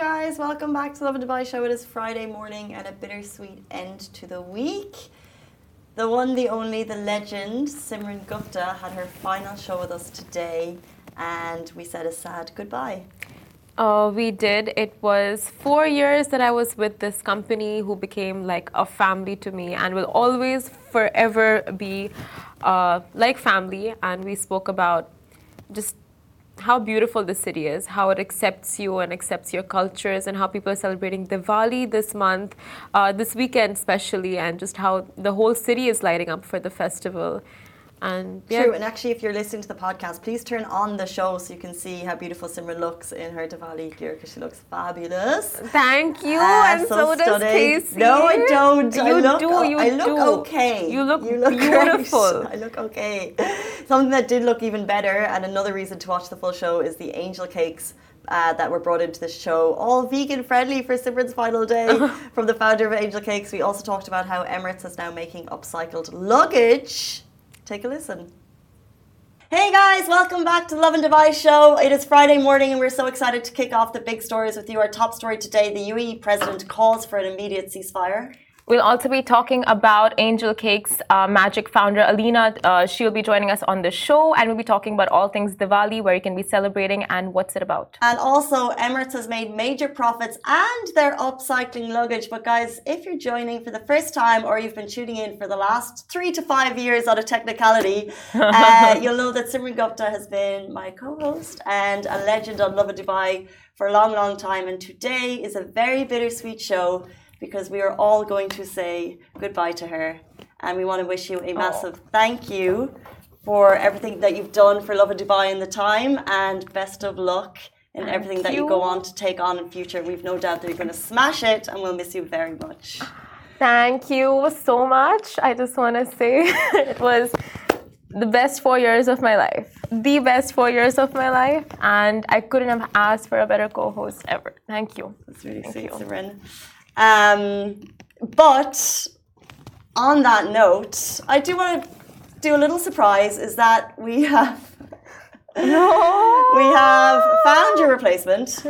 guys, welcome back to Lovin Dubai show. It is Friday morning and a bittersweet end to the week. The one, the only, the legend, Simran Gupta, had her final show with us today, and we said a sad goodbye. Uh, we did. It was four years that I was with this company who became like a family to me and will always forever be uh, like family. And we spoke about just how beautiful the city is, how it accepts you and accepts your cultures, and how people are celebrating Diwali this month, uh, this weekend especially, and just how the whole city is lighting up for the festival. And yeah. True, and actually, if you're listening to the podcast, please turn on the show so you can see how beautiful Simran looks in her Diwali gear because she looks fabulous. Thank you, uh, and so, so does Casey. No, I don't. You I look, do. You I look do. okay. You look, you look beautiful. Great. I look okay. Something that did look even better, and another reason to watch the full show is the angel cakes. Uh, that were brought into the show, all vegan friendly for Simran's final day from the founder of Angel Cakes. We also talked about how Emirates is now making upcycled luggage Take a listen. Hey guys, welcome back to the Lovin Dubai show. It is Friday morning and we're so excited to kick off the big stories with you. Our top story today the UAE president calls for an immediate ceasefire. We'll also be talking about Angel Cake's uh, magic founder, Alina. Uh, she'll be joining us on the show, and we'll be talking about all things Diwali, where you can be celebrating, and what's it about. And also, Emirates has made major profits and they're upcycling luggage. But, guys, if you're joining for the first time or you've been tuning in for the last three to five years on a technicality, uh, you'll know that Simran Gupta has been my co host and a legend on Lovin Dubai for a long, long time. And today is a very bittersweet show because we are all going to say goodbye to her. And we want to wish you a massive oh. thank you for everything that you've done for Lovin Dubai in the time and best of luck in thank everything you. that you go on to take on in future. We've no doubt that you're going to smash it and we'll miss you very much. Thank you so much. I just want to say it was the best four years of my life. The best four years of my life. And I couldn't have asked for a better co host ever. Thank you. That's really Thank sweet, Simran. Um, but on that note, I do want to do a little surprise is that we have no. we have found your replacement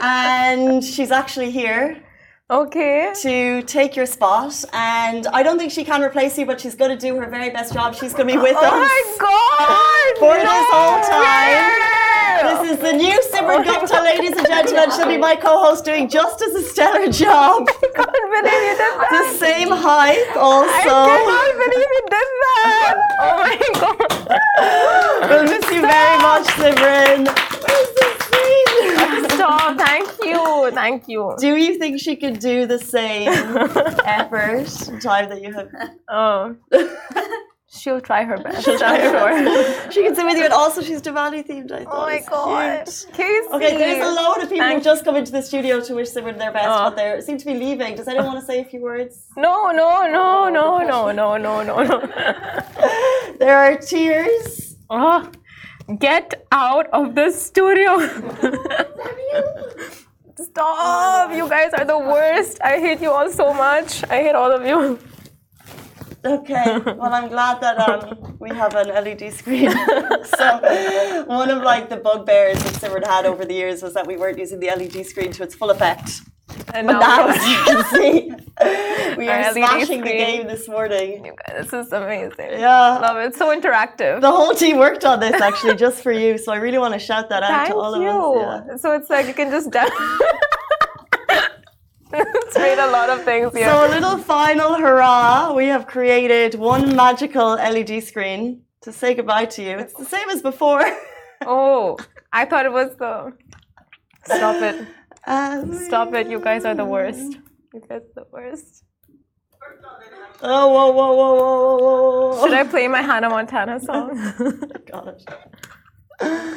and she's actually here okay to take your spot and i don't think she can replace you but she's going to do her very best job she's going to be oh with oh us my god for no. this whole time this is the new Simran Gupta, ladies and gentlemen. She'll be my co-host doing just as a stellar job. I can't believe you did that. The same height also. I cannot believe you did that. Oh my god. we'll miss you very much, Simran. Stop. Thank you. Thank you. Do you think she could do the same effort time that you have? Oh. She'll try her best. She'll try her best. she can sit with you, and also she's Diwali themed. I thought. Oh my god, Casey. Okay, there's a load of people Thanks. who just come into the studio to wish Simran their best, oh. but they seem to be leaving. Does anyone want to say a few words? No, no, no, no, no, no, no, no, no. there are tears. Oh, get out of the studio. Stop! You guys are the worst. I hate you all so much. I hate all of you. Okay, well, I'm glad that um, we have an LED screen. so, one of like the bugbears that Simran had over the years was that we weren't using the LED screen to its full effect. And but now, as you can see, we are smashing the game this morning. Guys, this is amazing. Yeah, love it. So interactive. The whole team worked on this actually just for you, so I really want to shout that out Thank to all you. of us. Yeah. So it's like you can just. it's made a lot of things here. So a little final hurrah. We have created one magical LED screen to say goodbye to you. It's the same as before. oh, I thought it was the. Stop it. Um, Stop it. You guys are the worst. You guys are the worst. Oh, whoa, whoa, whoa, whoa, whoa, whoa. Should I play my Hannah Montana song? Gosh.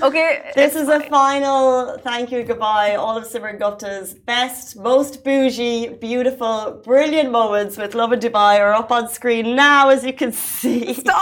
Okay. This is fine. a final thank you, goodbye. All of Simran Gupta's best, most bougie, beautiful, brilliant moments with Lovin Dubai are up on screen now, as you can see. Stop,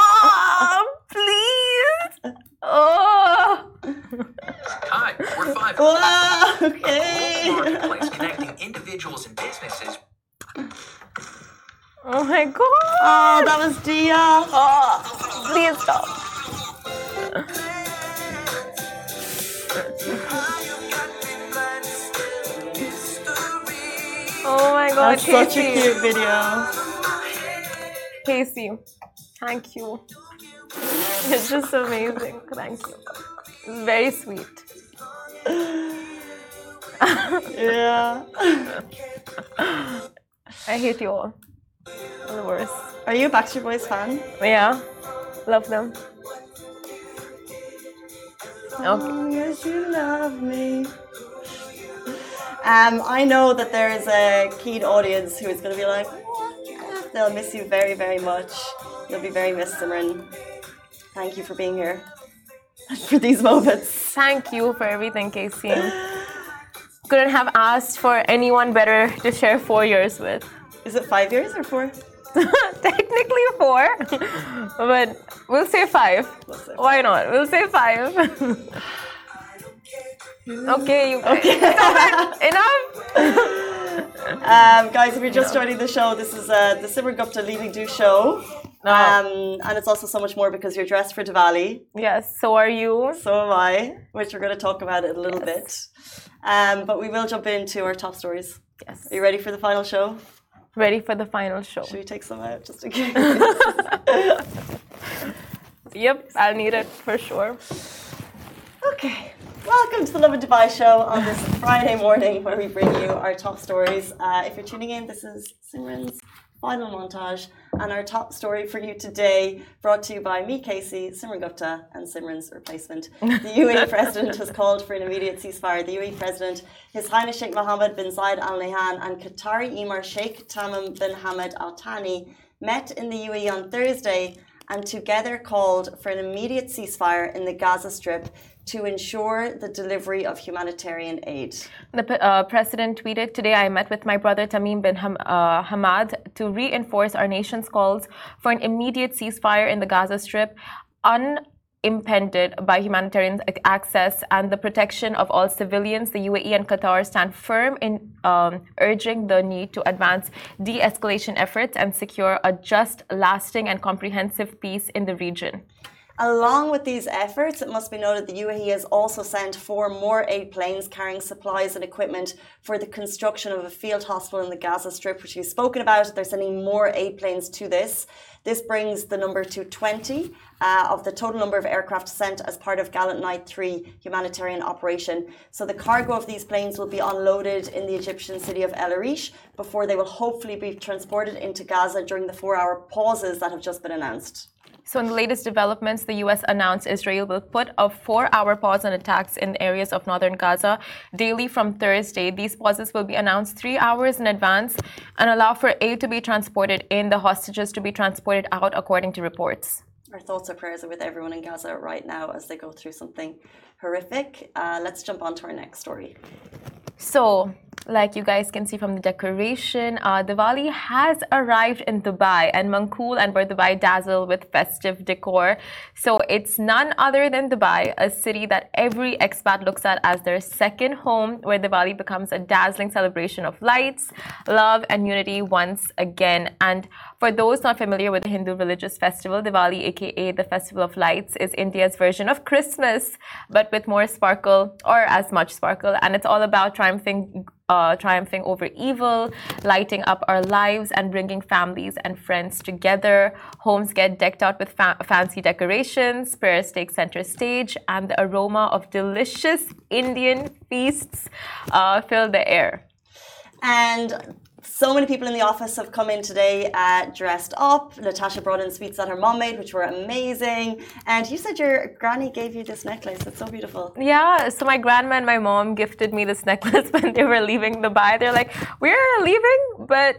That's such a cute video. Casey, thank you. It's just amazing. Thank you. It's very sweet. Yeah. I hate you all. You're the worst. Are you a Backstreet Boys fan? Yeah, love them. Okay. Oh, yes, you love me. Um, I know that there is a keen audience who is going to be like, what? They'll miss you very, very much. You'll be very missed, Simran. Thank you for being here. for these moments. Thank you for everything, Casey. Couldn't have asked for anyone better to share four years with. Is it five years or four? Technically four, but we'll say five. say Why not? We'll say five. Okay, you guys. Enough. Um, guys, if you're just joining the show, this is uh, the Simran Gupta Leaving Do show. Oh. Um, and it's also so much more because you're dressed for Diwali. Yes. So are you? So am I, which we're going to talk about it a little bit. Um, but we will jump into our top stories. Yes. Are you ready for the final show? Ready for the final show? Should we take some out just in case? Yep. I'll need it for sure. okay. Welcome to the Lovin Dubai show on this Friday morning where we bring you our top stories. Uh, if you're tuning in, this is Simran's final montage and our top story for you today brought to you by me, Casey, Simran Gupta and Simran's replacement. The UAE president has called for an immediate ceasefire. The UAE president, His Highness Sheikh Mohammed bin Zayed Al Nahyan and Qatari Emir Sheikh Tamim bin Hamad Al Thani met in the UAE on Thursday and together called for an immediate ceasefire in the Gaza Strip to ensure the delivery of humanitarian aid. The uh, president tweeted Today I met with my brother Tamim bin Ham- uh, Hamad to reinforce our nation's calls for an immediate ceasefire in the Gaza Strip, unimpeded by humanitarian access and the protection of all civilians. The UAE and Qatar stand firm in um, urging the need to advance de escalation efforts and secure a just, lasting, and comprehensive peace in the region. Along with these efforts, it must be noted the UAE has also sent four more aid planes carrying supplies and equipment for the construction of a field hospital in the Gaza Strip, which we've spoken about. They're sending more aid planes to this. This brings the number to 20 uh, of the total number of aircraft sent as part of Gallant Knight 3 humanitarian operation. So the cargo of these planes will be unloaded in the Egyptian city of El Arish before they will hopefully be transported into Gaza during the four hour pauses that have just been announced. So, in the latest developments, the U.S. announced Israel will put a four hour pause on attacks in areas of northern Gaza daily from Thursday. These pauses will be announced three hours in advance and allow for aid to be transported in, the hostages to be transported out, according to reports. Our thoughts and prayers are with everyone in Gaza right now as they go through something horrific. Uh, let's jump on to our next story. So, like you guys can see from the decoration, uh, Diwali has arrived in Dubai, and Mankhool and Bur Dubai dazzle with festive decor. So it's none other than Dubai, a city that every expat looks at as their second home, where Diwali becomes a dazzling celebration of lights, love, and unity once again. And for those not familiar with the Hindu religious festival, Diwali, aka the Festival of Lights, is India's version of Christmas, but with more sparkle or as much sparkle. And it's all about triumphing uh, triumphing over evil, lighting up our lives, and bringing families and friends together. Homes get decked out with fa- fancy decorations, prayers take center stage, and the aroma of delicious Indian feasts uh, fill the air. And so many people in the office have come in today uh, dressed up. Natasha brought in sweets that her mom made, which were amazing. And you said your granny gave you this necklace. It's so beautiful. Yeah, so my grandma and my mom gifted me this necklace when they were leaving Dubai. They're like, We're leaving, but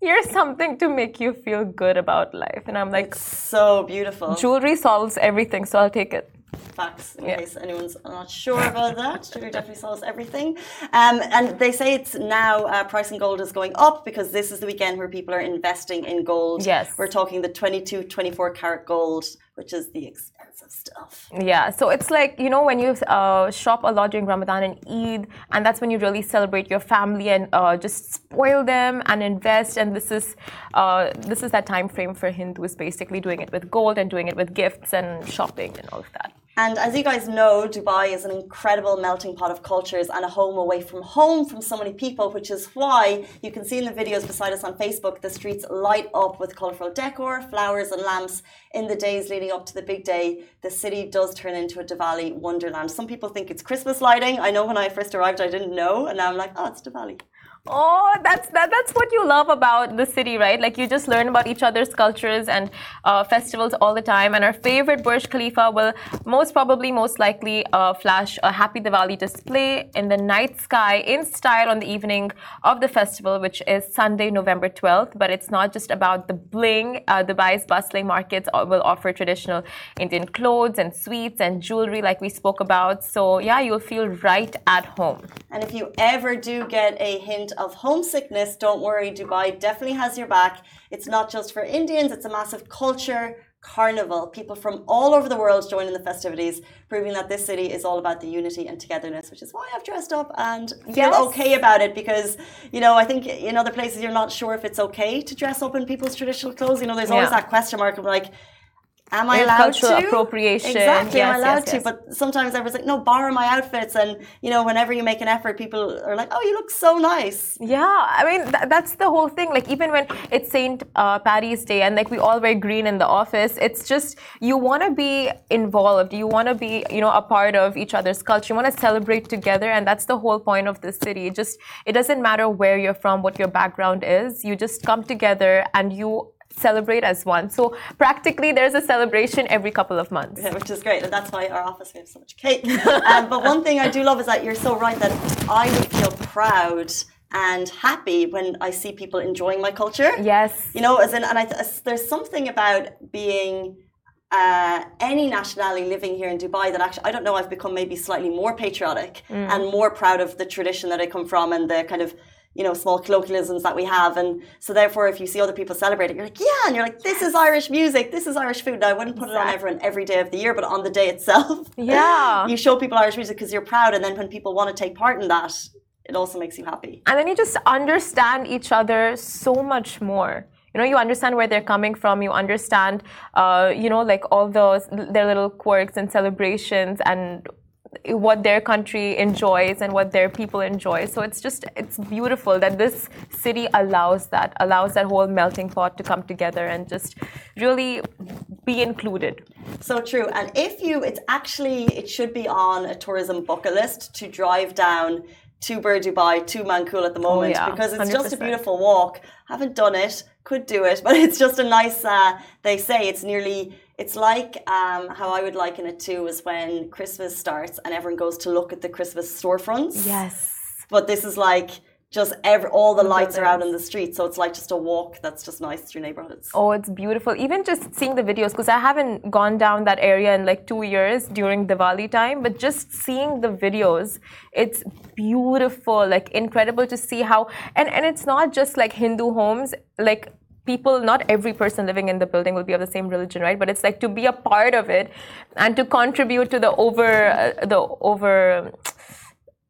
here's something to make you feel good about life. And I'm like, So beautiful. Jewelry solves everything, so I'll take it. Facts, in Yeah. case anyone's not sure about that. Jewelry definitely solves everything. Um, and they say it's now uh, price in gold is going up because this is the weekend where people are investing in gold. Yes. We're talking the 22, 24 karat gold, which is the expensive stuff. Yeah, so it's like, you know, when you uh, shop a lot during Ramadan and Eid, and that's when you really celebrate your family and uh, just spoil them and invest. And this is uh, this is that time frame for Hindus, basically doing it with gold and doing it with gifts and shopping and all of that. And as you guys know, Dubai is an incredible melting pot of cultures and a home away from home from so many people, which is why you can see in the videos beside us on Facebook the streets light up with colourful decor, flowers, and lamps. In the days leading up to the big day, the city does turn into a Diwali wonderland. Some people think it's Christmas lighting. I know when I first arrived, I didn't know, and now I'm like, oh, it's Diwali. Oh, that's that, that's what you love about the city, right? Like you just learn about each other's cultures and uh, festivals all the time. And our favorite Burj Khalifa will most probably, most likely, uh, flash a Happy Diwali display in the night sky in style on the evening of the festival, which is Sunday, November 12th. But it's not just about the bling. Uh, Dubai's bustling markets will offer traditional Indian clothes and sweets and jewelry, like we spoke about. So yeah, you'll feel right at home. And if you ever do get a hint of homesickness, don't worry, Dubai definitely has your back. It's not just for Indians, it's a massive culture carnival. People from all over the world join in the festivities, proving that this city is all about the unity and togetherness, which is why I've dressed up and feel Yes. okay about it because, you know, I think in other places you're not sure if it's okay to dress up in people's traditional clothes. You know, there's always Yeah. that question mark of like, Am I allowed cultural to? appropriation. Exactly, am I allowed yes, to? yes. But sometimes I was like, no, borrow my outfits. And, you know, whenever you make an effort, people are like, oh, you look so nice. Yeah, I mean th- that's the whole thing. Like even when it's Saint uh, Patty's Day and like we all wear green in the office, it's just you want to be involved. You want to be you know a part of each other's culture. You want to celebrate together, and that's the whole point of this city. Just it doesn't matter where you're from, what your background is. You just come together and you celebrate as one. So practically, there's a celebration every couple of months. Yeah, which is great, and that's why our office we have so much cake. um, but one thing I do love is that you're so right that I would feel proud and happy when I see people enjoying my culture. Yes. You know, as in, and I, there's something about being uh, any nationality living here in Dubai that actually I don't know I've become maybe slightly more patriotic and more proud of the tradition that I come from and the kind of you know small colloquialisms that we have. And so therefore if you see other people celebrating, you're like yeah and you're like this is Irish music. This is Irish food. Now I wouldn't put it on everyone every day of the year but on the day itself. Yeah. you show people Irish music because you're proud and then when people want to take part in that it also makes you happy. And then you just understand each other so much more. You know you understand where they're coming from. You understand uh, you know like all those their little quirks and celebrations and what their country enjoys and what their people enjoy. So it's just it's beautiful that this city allows that allows that whole melting pot to come together and just really be included. So true. And if you, it's actually, it should be on a tourism bucket list to drive down to Bur Dubai, to Mankhool at the moment, yeah, because it's just a beautiful walk. Haven't done it, could do it, but it's just a nice, uh, they say it's nearly, it's like um, how I would liken it to is when Christmas starts and everyone goes to look at the Christmas storefronts. yes But this is like, just every, all the lights are out in the street, so it's like just a walk that's just nice through neighborhoods. Oh, it's beautiful. Even just seeing the videos, because I haven't gone down that area in like two years during Diwali time, but just seeing the videos, it's beautiful, like incredible to see how, and, and it's not just like Hindu homes, like people not every person living in the building will be of the same religion right? But it's like to be a part of it and to contribute to the over uh, the over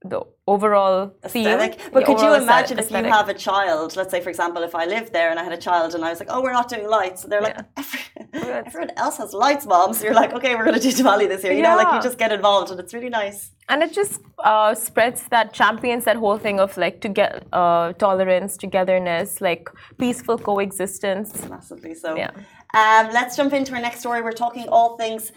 the overall theme aesthetic. But could you imagine if you have a child? Let's say, for example, if I lived there and I had a child and I was like, "Oh, we're not doing lights," they're like, "Every, "Everyone else has lights, mom." So you're like, "Okay, we're going to do Diwali this year." You know, like you just get involved, and it's really nice. and it just uh, spreads that champions that whole thing of like to get uh, tolerance togetherness like peaceful coexistence Massively so. Yeah. Um, let's jump into our next story. We're talking all things.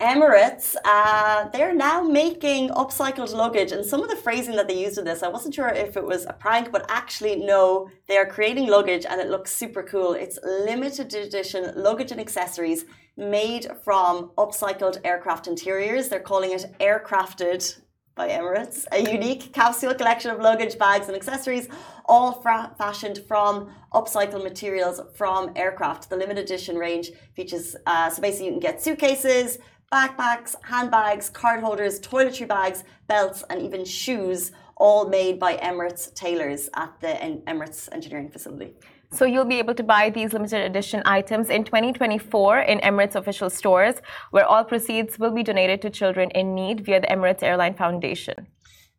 Emirates, uh, they're now making upcycled luggage, and some of the phrasing that they used in this, I wasn't sure if it was a prank, but actually, no, they are creating luggage and it looks super cool. It's limited edition luggage and accessories made from upcycled aircraft interiors. They're calling it Aircrafted by Emirates, a unique capsule collection of luggage, bags, and accessories, all fra- fashioned from upcycled materials from aircraft. The limited edition range features, uh, so basically, you can get suitcases, backpacks, handbags, card holders, toiletry bags, belts, and even shoes, all made by Emirates tailors at the Emirates engineering facility. so you'll be able to buy these limited edition items in 2024 in emirates official stores where all proceeds will be donated to children in need via the emirates airline foundation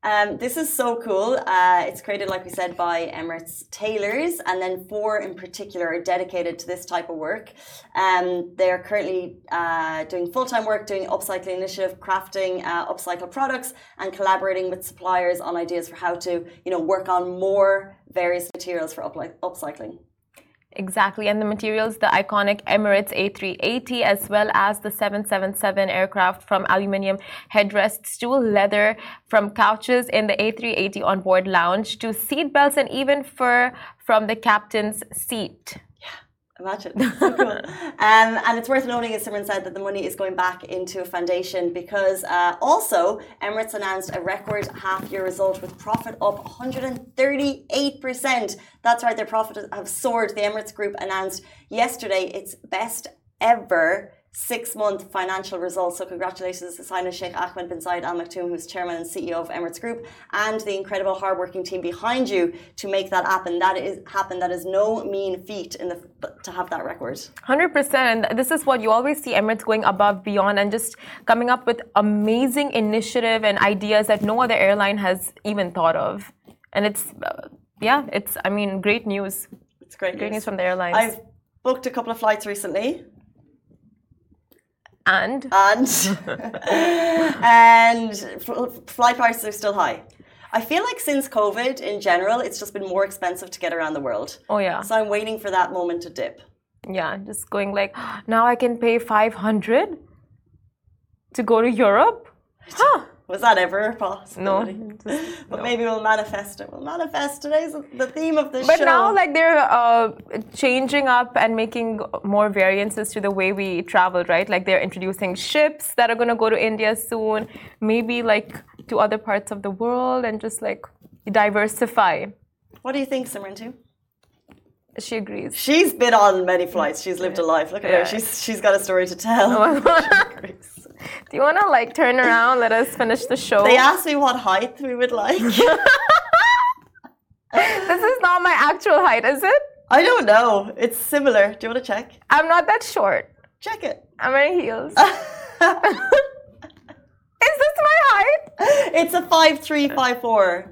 Um, this is so cool. Uh, it's created, like we said, by Emirates tailors, and then four in particular are dedicated to this type of work. Um, they are currently uh, doing full time work, doing upcycling initiative, crafting uh, upcycle products, and collaborating with suppliers on ideas for how to, you know, work on more various materials for upcycling. Exactly, and the materials, the iconic Emirates A380, as well as the 777 aircraft from aluminium headrests to leather from couches in the A380 onboard lounge to seat belts and even fur from the captain's seat. Imagine. So cool. um, and it's worth noting, as Simran said, that the money is going back into a foundation because uh, also Emirates announced a record half year result with profit up 138%. That's right, their profit have soared. The Emirates Group announced yesterday its best ever six month financial results. So, congratulations to Sina Sheikh Ahmed bin Saeed Al Maktoum, who's chairman and CEO of Emirates Group, and the incredible hardworking team behind you to make that happen. That is happen. That is no mean feat in the to have that record. Hundred percent. This is what you always see Emirates going above, beyond, and just coming up with amazing initiative and ideas that no other airline has even thought of. And it's yeah, it's I mean great news. It's great. Great news. news from the airlines. I've booked a couple of flights recently and and and flight prices are still high. I feel like since COVID in general, it's just been more expensive to get around the world. Oh yeah. So I'm waiting for that moment to dip. Yeah, just going like now I can pay 500 to go to Europe. Huh. Was that ever a possibility? No. Just, but no. maybe we'll manifest it. We'll manifest today's the theme of the but show. But now, like they're uh, changing up and making more variances to the way we travel, right? Like they're introducing ships that are going to go to India soon, maybe like to other parts of the world, and just like diversify. What do you think, Simran? Too? She agrees. She's been on many flights. She's lived a life. Look at yeah. her. She's she's got a story to tell. Do you want to like turn around? Let us finish the show. They asked me what height we would like. this is not my actual height, is it? I don't know. It's similar. Do you want to check? I'm not that short. Check it. I'm wearing heels. is this my height? It's a five three five four,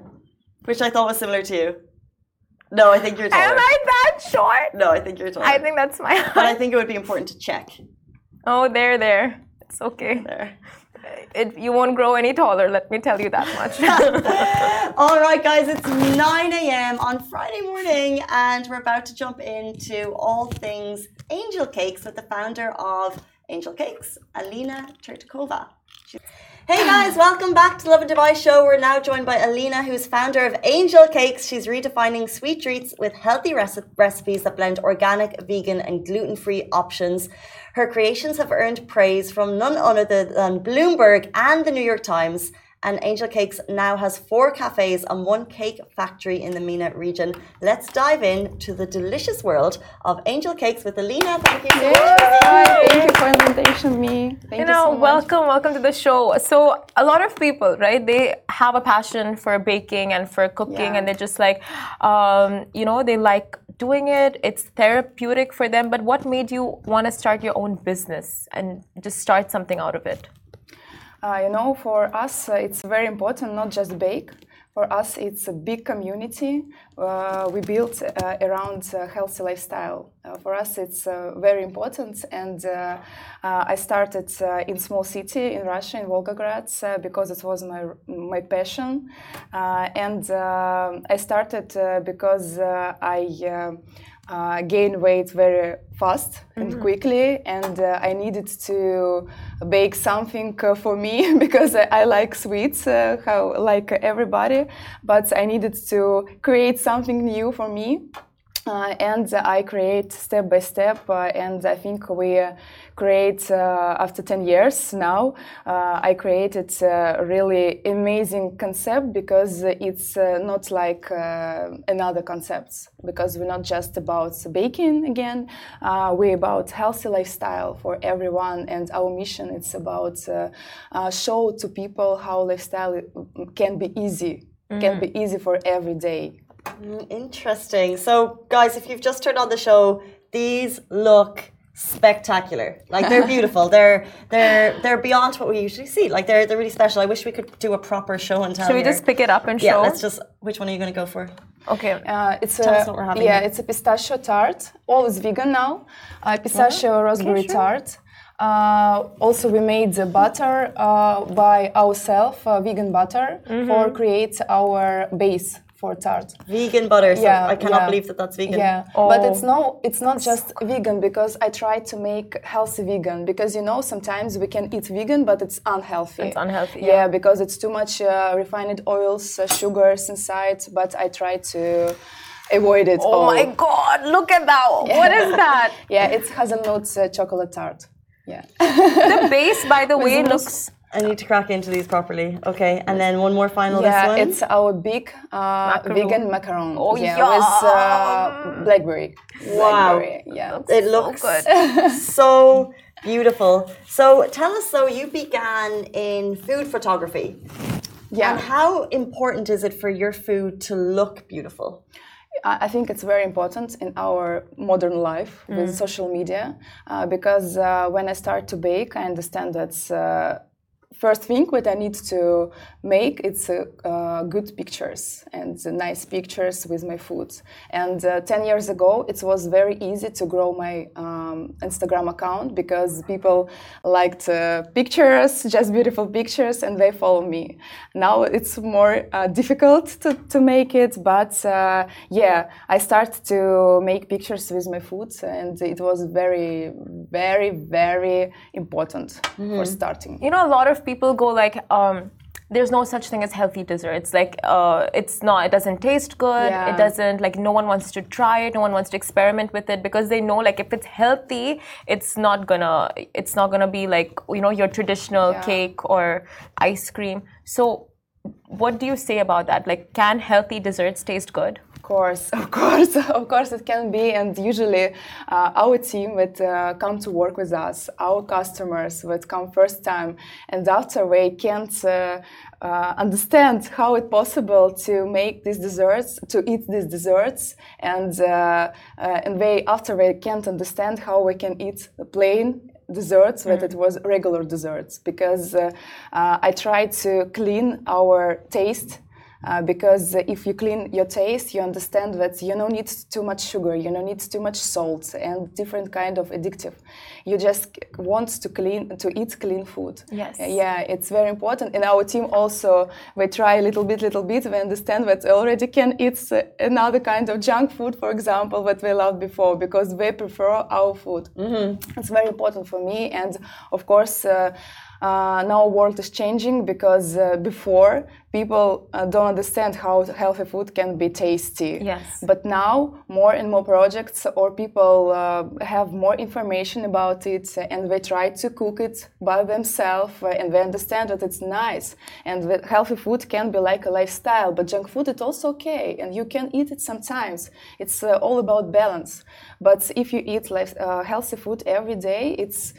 which I thought was similar to you. No, I think you're taller. Am I that short? No, I think you're taller. I think that's my height. But I think it would be important to check. Oh, there, there. It's okay. There. It, you won't grow any taller, let me tell you that much. All right, guys, it's 9 a.m. on Friday morning, and we're about to jump into all things angel cakes with the founder of Angel Cakes, Alina Tutkova. Hey guys, welcome back to the Lovin Dubai Show. We're now joined by Alina, who's founder of Angel Cakes. She's redefining sweet treats with healthy rec- recipes that blend organic, vegan, and gluten free options. Her creations have earned praise from none other than Bloomberg and the New York Times and Angel Cakes now has four cafes and one cake factory in the MENA region. Let's dive in to the delicious world of Angel Cakes with Alina. Thank you so much. Thank you for invitation me. Thank you, know, so welcome, welcome to the show. So a lot of people, right? They have a passion for baking and for cooking, yeah. and they're just like, um, you know, they like doing it. It's therapeutic for them. But what made you want to start your own business and just start something out of it? Uh, you know, for us, uh, it's very important not just bake. For us, it's a big community. Uh, we built uh, around healthy lifestyle. Uh, for us, it's uh, very important. And uh, uh, I started uh, in small city in Russia, in Volgograd, because it was my my passion. and I started because I uh, gain weight very fast and quickly and uh, i needed to bake something uh, for me because I, I, like sweets uh, how like everybody but i needed to create something new for me uh, and I create step by step, uh, and I think we create uh, after 10 years now. Uh, I created a really amazing concept because it's uh, not like uh, another concepts because we're not just about baking again. we're about healthy lifestyle for everyone, and our mission is about show to people how lifestyle can be easy, mm. can be easy for every day. Mm, interesting. So, guys, if you've just turned on the show, these look spectacular. Like they're beautiful. they're they're they're beyond what we usually see. Like they're they're really special. I wish we could do a proper show and tell. Should we here. just pick it up and Yeah, show? let's just. Which one are you going to go for? Okay. Uh, it's Tell a, us what we're having Yeah, here. it's a pistachio tart. All is vegan now. Uh, pistachio raspberry tart. Uh, also, we made the butter uh, by ourselves, uh, vegan butter, Mm-hmm. for create our base for tart. Vegan butter. So Yeah, I cannot yeah. believe that that's vegan. Yeah, but Oh. it's no, it's not just vegan because I try to make healthy vegan because you know sometimes we can eat vegan but it's unhealthy. It's unhealthy, Yeah, yeah. because it's too much uh, refined oils, uh, sugars inside. But I try to avoid it. Oh all. my God! Look at that. What is that? Yeah, it's hazelnut uh, chocolate tart. Yeah. The base, by the way, mousse. looks. I need to crack into these properly. Okay, and then one more final. this yeah, one. it's our big uh, Macaron. vegan macaron. Oh, yeah, yum. with uh, blackberry. Wow. Blackberry, yeah. it looks good. so beautiful. So tell us, though, you began in food photography. Yeah. And how important is it for your food to look beautiful? I I think it's very important in our modern life Mm. with social media uh, because uh, when I start to bake, I understand that's uh, first thing what I need to make. It's uh, uh, good pictures and nice pictures with my food. And uh, ten years ago, it was very easy to grow my um, Instagram account because people liked uh, pictures, just beautiful pictures, and they follow me. Now it's more uh, difficult to, to make it, but uh, yeah, I start to make pictures with my food, and it was very, very, very important for starting. You know, a lot of people go like, um, there's no such thing as healthy desserts. Like, uh, it's not, it doesn't taste good. Yeah. It doesn't, like, no one wants to try it. No one wants to experiment with it because they know, like, if it's healthy, it's not gonna, it's not gonna be like, you know, your traditional Yeah. cake or ice cream. So, what do you say about that? Like, can healthy desserts taste good? Of course, of course, of course, it can be. And usually, uh, our team would uh, come to work with us, our customers would come first time, and after we can't uh, uh, understand how it's possible to make these desserts, to eat these desserts, and uh, uh, and they after they can't understand how we can eat the plain desserts that it was regular desserts. Because uh, uh, I try to clean our taste uh, because if you clean your taste, you understand that you don't need too much sugar, you don't need too much salt and different kind of addictive. You just want to clean to eat clean food. Yes. Uh, yeah, it's very important. In our team also, we try a little bit, little bit. We understand that already can eat uh, another kind of junk food, for example, that we loved before because we prefer our food. It's very important for me, and of course. Uh, uh, now world is changing because uh, before people uh, don't understand how healthy food can be tasty. Yes. But now more and more projects or people uh, have more information about it and they try to cook it by themselves uh, and they understand that it's nice and that healthy food can be like a lifestyle. But junk food it's also okay and you can eat it sometimes. It's uh, all about balance. But if you eat life, uh, healthy food every day, it's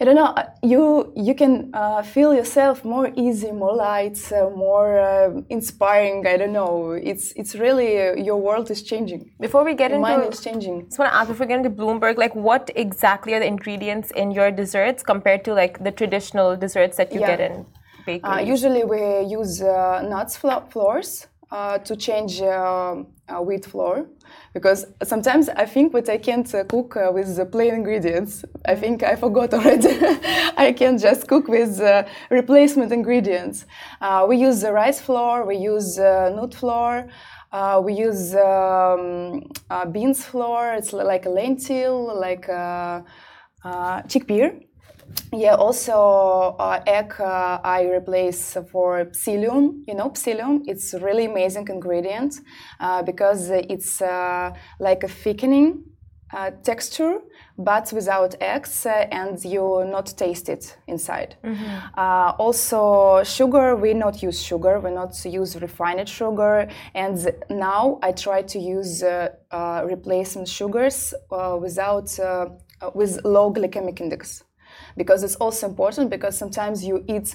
I don't know. uh, You you can uh, feel yourself more easy, more light, uh, more uh, inspiring. I don't know. It's it's really uh, your world is changing. Before we get Your into mind is changing. just want to ask before we get into Bloomberg, like what exactly are the ingredients in your desserts compared to like the traditional desserts that you Yeah. get in bakery? Uh, usually we use uh, nuts flo- flours uh, to change uh, uh, wheat flour because sometimes I think that I can't uh, cook uh, with the plain ingredients. I think I forgot already. I can just cook with replacement ingredients. We use the rice flour, we use nut flour. Uh, we use um, uh, beans flour. It's like a lentil, like a, uh, chickpea. Yeah, also uh, egg uh, I replace for psyllium. You know, psyllium. It's really amazing ingredient uh, because it's uh, like a thickening uh, texture, but without eggs, uh, and you not taste it inside. Uh, also, sugar. We not use sugar. We not use refined sugar. And now I try to use replacement sugars uh, without with low glycemic index because it's also important because sometimes you eat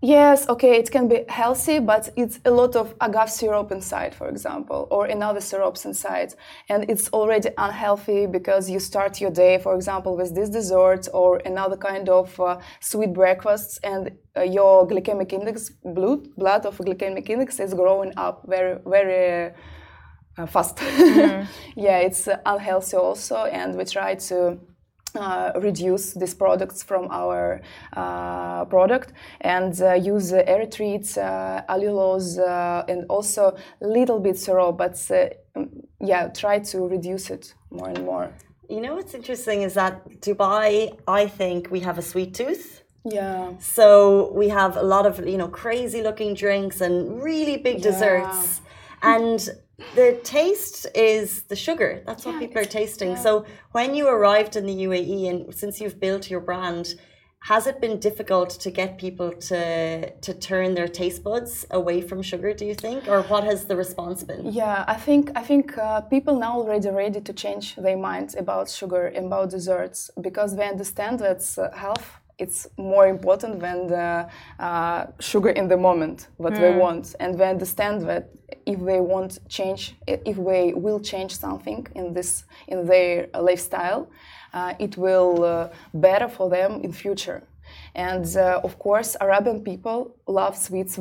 Yes, okay, it can be healthy, but it's a lot of agave syrup inside, for example, or another syrups inside. And it's already unhealthy because you start your day, for example, with this dessert or another kind of uh, sweet breakfasts, and uh, your glycemic index, blood, blood of glycemic index is growing up very, very uh, fast. Mm. yeah, it's uh, unhealthy also, and we try to uh, reduce these products from our uh, product and uh, use erythrites, uh, allulose, uh, and also little bit syrup, but um, yeah, try to reduce it more and more. You know what's interesting is that Dubai, I think we have a sweet tooth. Yeah. So we have a lot of you know crazy looking drinks and really big yeah. desserts, and the taste is the sugar. That's what yeah, people are tasting. Yeah. So when you arrived in the UAE and since you've built your brand, has it been difficult to get people to to turn their taste buds away from sugar? Do you think, or what has the response been? Yeah, I think I think uh, people now already ready to change their minds about sugar, and about desserts, because they understand that uh, health it's more important than the uh, sugar in the moment what mm. they want and they understand that if they want change if they will change something in this in their lifestyle uh, it will uh, better for them in future and uh, of course arabian people love sweets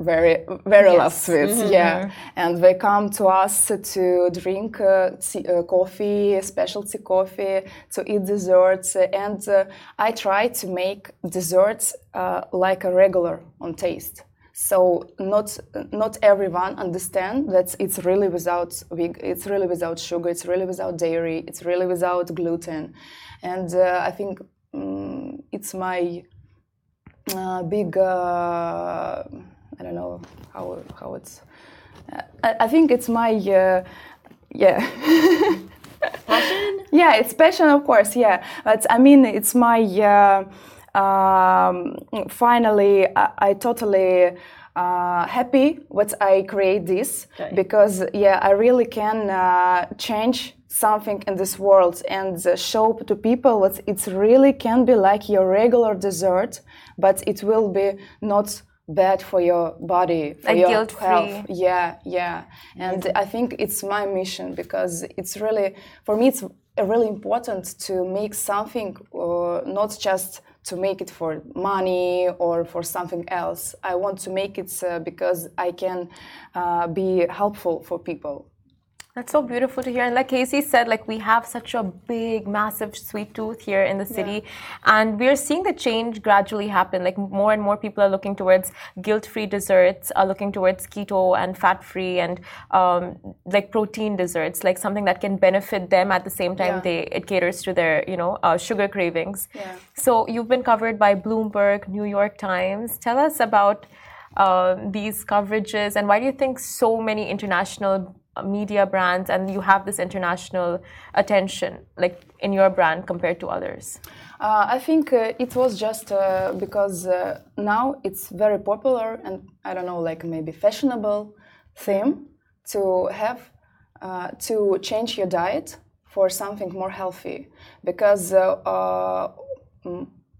very very yes. love sweets mm-hmm. yeah and they come to us to drink uh, tea, uh, coffee specialty coffee to eat desserts and uh, i try to make desserts uh, like a regular on taste so not not everyone understand that it's really without it's really without sugar it's really without dairy it's really without gluten and uh, i think um, it's my uh, big I don't know how how it's. Uh, I, I, think it's my uh, yeah. passion. Yeah, it's passion, of course. Yeah, but I mean, it's my. Uh, um, finally, I, I totally. Uh, happy what I create this okay. because yeah I really can uh, change something in this world and uh, show to people that it really can be like your regular dessert but it will be not bad for your body, for like your health. Yeah, yeah. And I think it's my mission because it's really, for me, it's really important to make something, uh, not just to make it for money or for something else. I want to make it uh, because I can uh, be helpful for people. That's so beautiful to hear. And like Casey said, like we have such a big, massive sweet tooth here in the city. Yeah. And we're seeing the change gradually happen. Like more and more people are looking towards guilt-free desserts, are looking towards keto and fat-free and um, like protein desserts, like something that can benefit them at the same time yeah. they it caters to their, you know, uh, sugar cravings. Yeah. So you've been covered by Bloomberg, New York Times. Tell us about uh, these coverages and why do you think so many international media brands and you have this international attention like in your brand compared to others? Uh, i think uh, it was just uh, because uh, now it's very popular and i don't know like maybe fashionable theme to have uh, to change your diet for something more healthy. Because uh,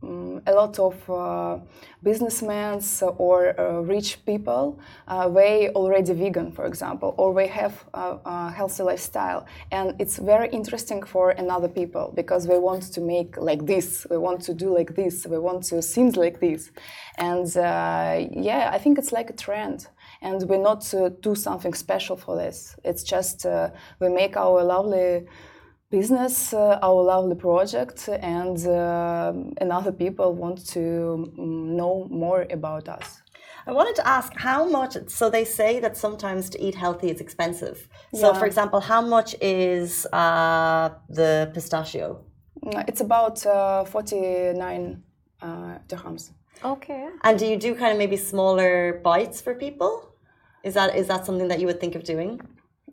um, a lot of uh, businessmen or uh, rich people. Uh, they already vegan for example or they have a, a, healthy lifestyle. And it's very interesting for another people because they want to make like this. They want to do like this. They want to seem like this. And uh, yeah i think it's like a trend. And we're not uh, do something special for this. It's just uh, we make our lovely business, uh, our lovely project, and uh, and other people want to mm, know more about us. I wanted to ask how much. So they say that sometimes to eat healthy is expensive. So, yeah. for example, how much is uh, the pistachio? Mm, it's about uh, forty nine uh, dirhams. Okay. And do you do kind of maybe smaller bites for people? Is that is that something that you would think of doing?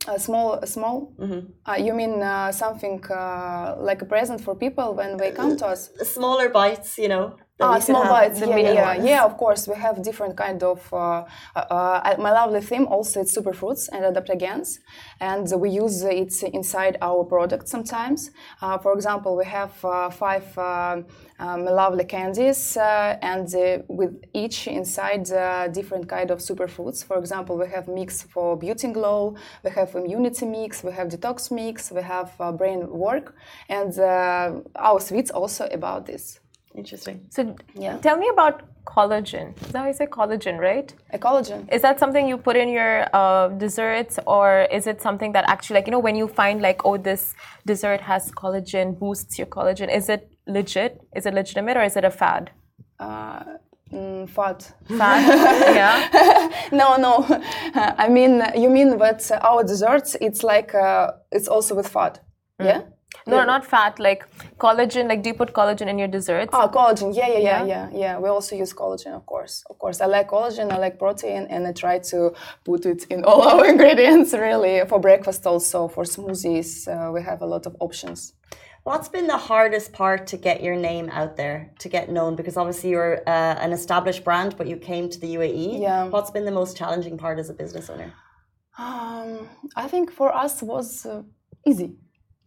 A small, small. Mm-hmm. Uh, you mean uh, something uh, like a present for people when they come to us? Smaller bites, you know. Ah, small bites. Yeah, yeah, ones. yeah. Of course, we have different kind of. Uh, uh, uh, my lovely theme also it's superfruits and adaptogens, and we use it inside our product sometimes. Uh, for example, we have uh, five uh, um, lovely candies, uh, and uh, with each inside uh, different kind of superfruits. For example, we have mix for beauty glow, we have immunity mix, we have detox mix, we have uh, brain work, and uh, our sweets also about this. Interesting. So Yeah. tell me about collagen. Is that how you say collagen, right? A collagen. Is that something you put in your uh, desserts, or is it something that actually, like, you know, when you find like, oh, this dessert has collagen, boosts your collagen? Is it legit? Is it legitimate, or is it a fad? Uh, mm, fat. Fad, yeah. no, no. I mean, you mean that our desserts, it's like, uh, it's also with fat. Yeah? No, not fat. Like collagen. Like, do you put collagen in your desserts? Ah, collagen. Yeah, yeah, yeah, Yeah? yeah, yeah. We also use collagen, of course. Of course. I like collagen, I like protein, and I try to put it in all our ingredients, really. For breakfast, also, for smoothies, uh, we have a lot of options. What's been the hardest part to get your name out there, to get known? Because obviously you're uh, an established brand, but you came to the UAE. Yeah. What's been the most challenging part as a business owner? Um, I think for us was uh, easy.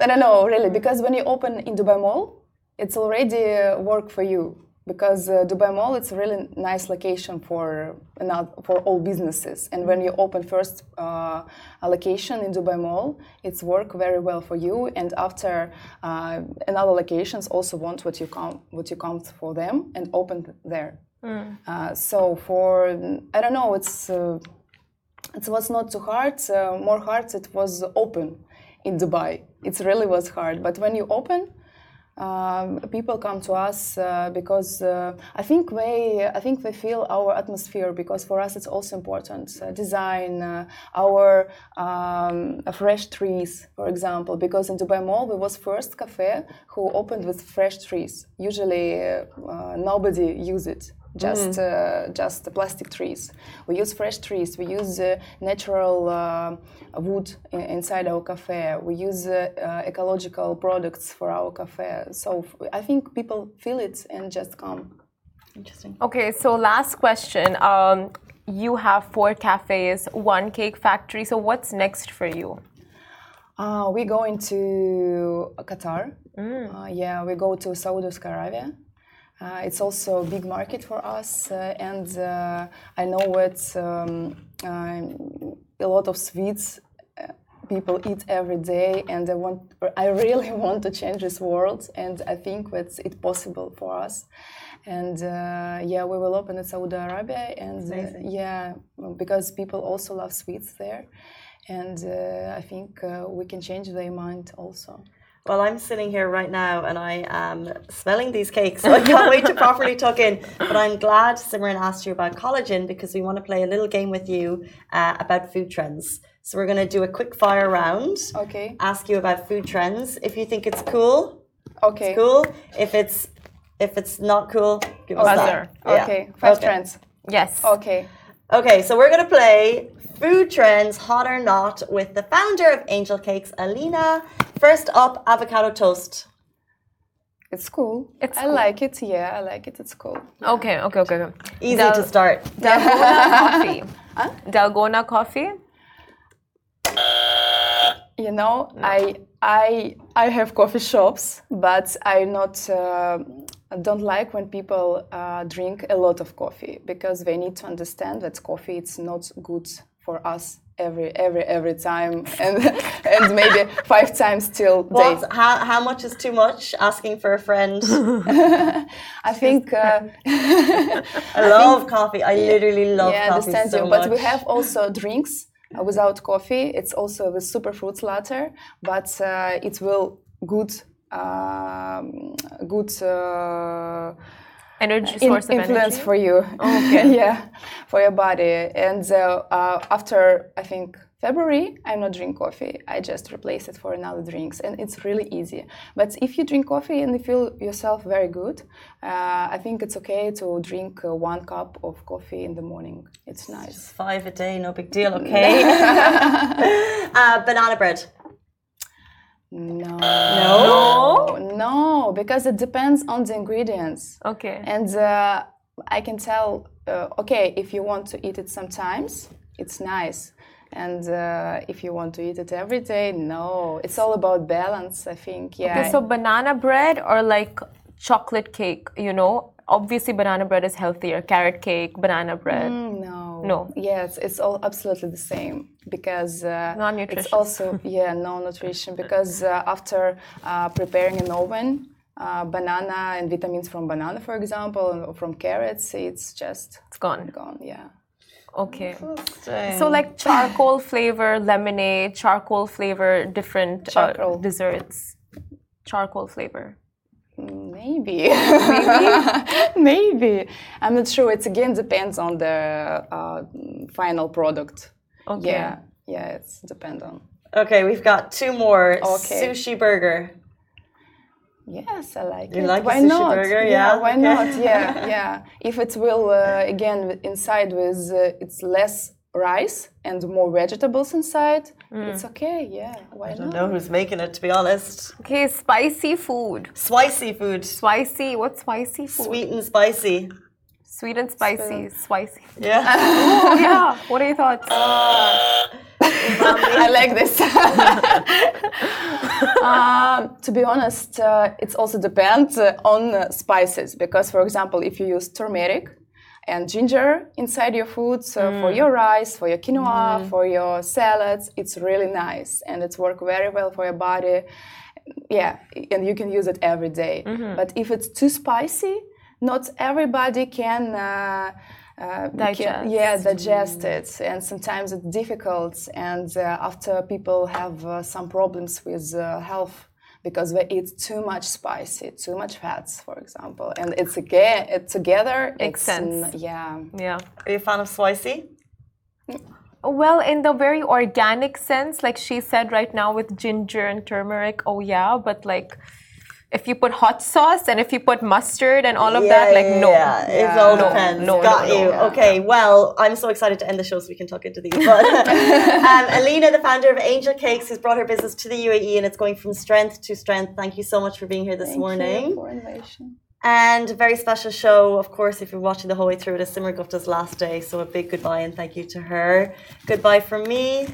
I don't know really because when you open in Dubai Mall, it's already work for you because uh, Dubai Mall it's a really nice location for another, for all businesses. And when you open first uh, a location in Dubai Mall, it's work very well for you. And after uh, another locations also want what you come what you come for them and open there. Uh, so for I don't know it's. Uh, it was not too hard. Uh, more hard it was open in Dubai. It really was hard. But when you open, um, people come to us uh, because uh, I think they I think they feel our atmosphere because for us it's also important uh, design uh, our um, fresh trees for example because in Dubai Mall we was first cafe who opened with fresh trees usually uh, nobody use it just uh, just the plastic trees. We use fresh trees. We use uh, natural uh, wood in, inside our cafe. We use uh, uh, ecological products for our cafe. So f- I think people feel it and just come. Interesting. Okay, so last question. Um, you have four cafes, one cake factory. So what's next for you? Uh, we going to Qatar. Uh, yeah, we go to Saudi Arabia. Uh, it's also a big market for us, uh, and uh, I know it's um, uh, a lot of sweets uh, people eat every day, and I want, I really want to change this world, and I think that's it possible for us. And uh, yeah, we will open in Saudi Arabia, and uh, yeah, because people also love sweets there, and uh, I think uh, we can change their mind also. Well, I'm sitting here right now and I am smelling these cakes, so I can't wait to properly tuck in. But I'm glad Simran asked you about collagen because we want to play a little game with you uh, about food trends. So we're going to do a quick fire round, Okay. ask you about food trends. If you think it's cool, Okay. cool. If it's if it's not cool, give us Buzzer. that. Yeah. Okay. Five Okay. trends. Yes. Okay. Okay, so we're gonna play food trends, hot or not, with the founder of Angel Cakes, Alina. First up, avocado toast. It's cool. It's I cool. like it. Yeah, I like it. It's cool. Okay, okay, okay. okay. Easy Dal- to start. Dalgona coffee. Dalgona coffee. You know, I I I have coffee shops, but I not uh, don't like when people uh, drink a lot of coffee because they need to understand that coffee it's not good for us every every every time and and maybe five times till day. What? How, how much is too much? Asking for a friend. I think. Uh, I love coffee. I literally love yeah, I coffee understand so you. much. But we have also drinks uh, without coffee. It's also with super fruits latte, but uh, it will good, um, good uh, Energy in- source of influence energy. for you. okay. yeah, for your body. And uh, uh, after I think February, I'm not drink coffee. I just replace it for another drinks, and it's really easy. But if you drink coffee and you feel yourself very good, uh, I think it's okay to drink uh, one cup of coffee in the morning. It's nice. Just five a day, no big deal, okay? uh, banana bread. No. No? No, because it depends on the ingredients. Okay. And uh, I can tell, uh, okay, if you want to eat it sometimes, it's nice. And uh, if you want to eat it every day, no. It's all about balance, I think. Yeah. Okay, so banana bread or like chocolate cake, you know? Obviously, banana bread is healthier. Carrot cake, banana bread. Mm, no. No. Yes, it's all absolutely the same because uh, Non-nutritious. It's also yeah, no nutrition because uh, after uh, preparing in oven, uh, banana and vitamins from banana, for example, and from carrots, it's just It's gone. gone. Yeah. Okay. So like charcoal flavor lemonade, charcoal flavor different uh, Charcoal. desserts. Charcoal flavor. Maybe. Maybe. I'm not sure. It again depends on the uh, final product. Okay. Yeah. Yeah, it's depend on. Okay, we've got two more. Okay. Sushi burger. Yes, I like You it. like why sushi not? burger? Yeah, why okay. not? Yeah, yeah. If it will uh, again inside with uh, it's less rice and more vegetables inside, it's okay. Yeah, why I don't know who's making it, to be honest. Okay, spicy food. Spicy food. Spicy. What's spicy food? Sweet and spicy. Sweet and spicy. Spicy. Yeah. Oh yeah. What are your thoughts? I like this. um, to be honest, uh, it also depends uh, on uh, spices because, for example, if you use turmeric and ginger inside your food, so for your rice, for your quinoa, for your salads, it's really nice and it's work very well for your body. Yeah, and you can use it every day. But if it's too spicy, not everybody can. Uh, uh, can- yeah, digest it, and sometimes it's difficult. And uh, after people have uh, some problems with uh, health because they eat too much spicy, too much fats, for example, and it's again it together. Makes it's, sense. yeah. Yeah. Are you a fan of spicy? Well, in the very organic sense, like she said right now with ginger and turmeric, oh yeah, but like if you put hot sauce and if you put mustard and all of that, like no. Yeah, it Yeah. all No, depends. no, Got no, no. you. Yeah. Okay, well, I'm so excited to end the show so we can talk into these. But um, Alina, the founder of Angel Cakes, has brought her business to the UAE and it's going from strength to strength. Thank you so much for being here this Thank morning. you for invitation. And a very special show, of course, if you're watching the whole way through, it is Simran Gupta's last day. So a big goodbye and thank you to her. Goodbye from me.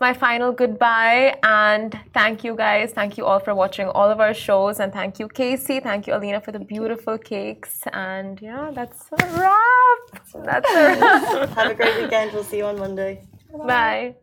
My final goodbye and thank you guys. Thank you all for watching all of our shows and thank you Casey, thank you Alina for the beautiful cakes and yeah, that's a wrap. That's a wrap. Have a great weekend. We'll see you on Monday. Bye.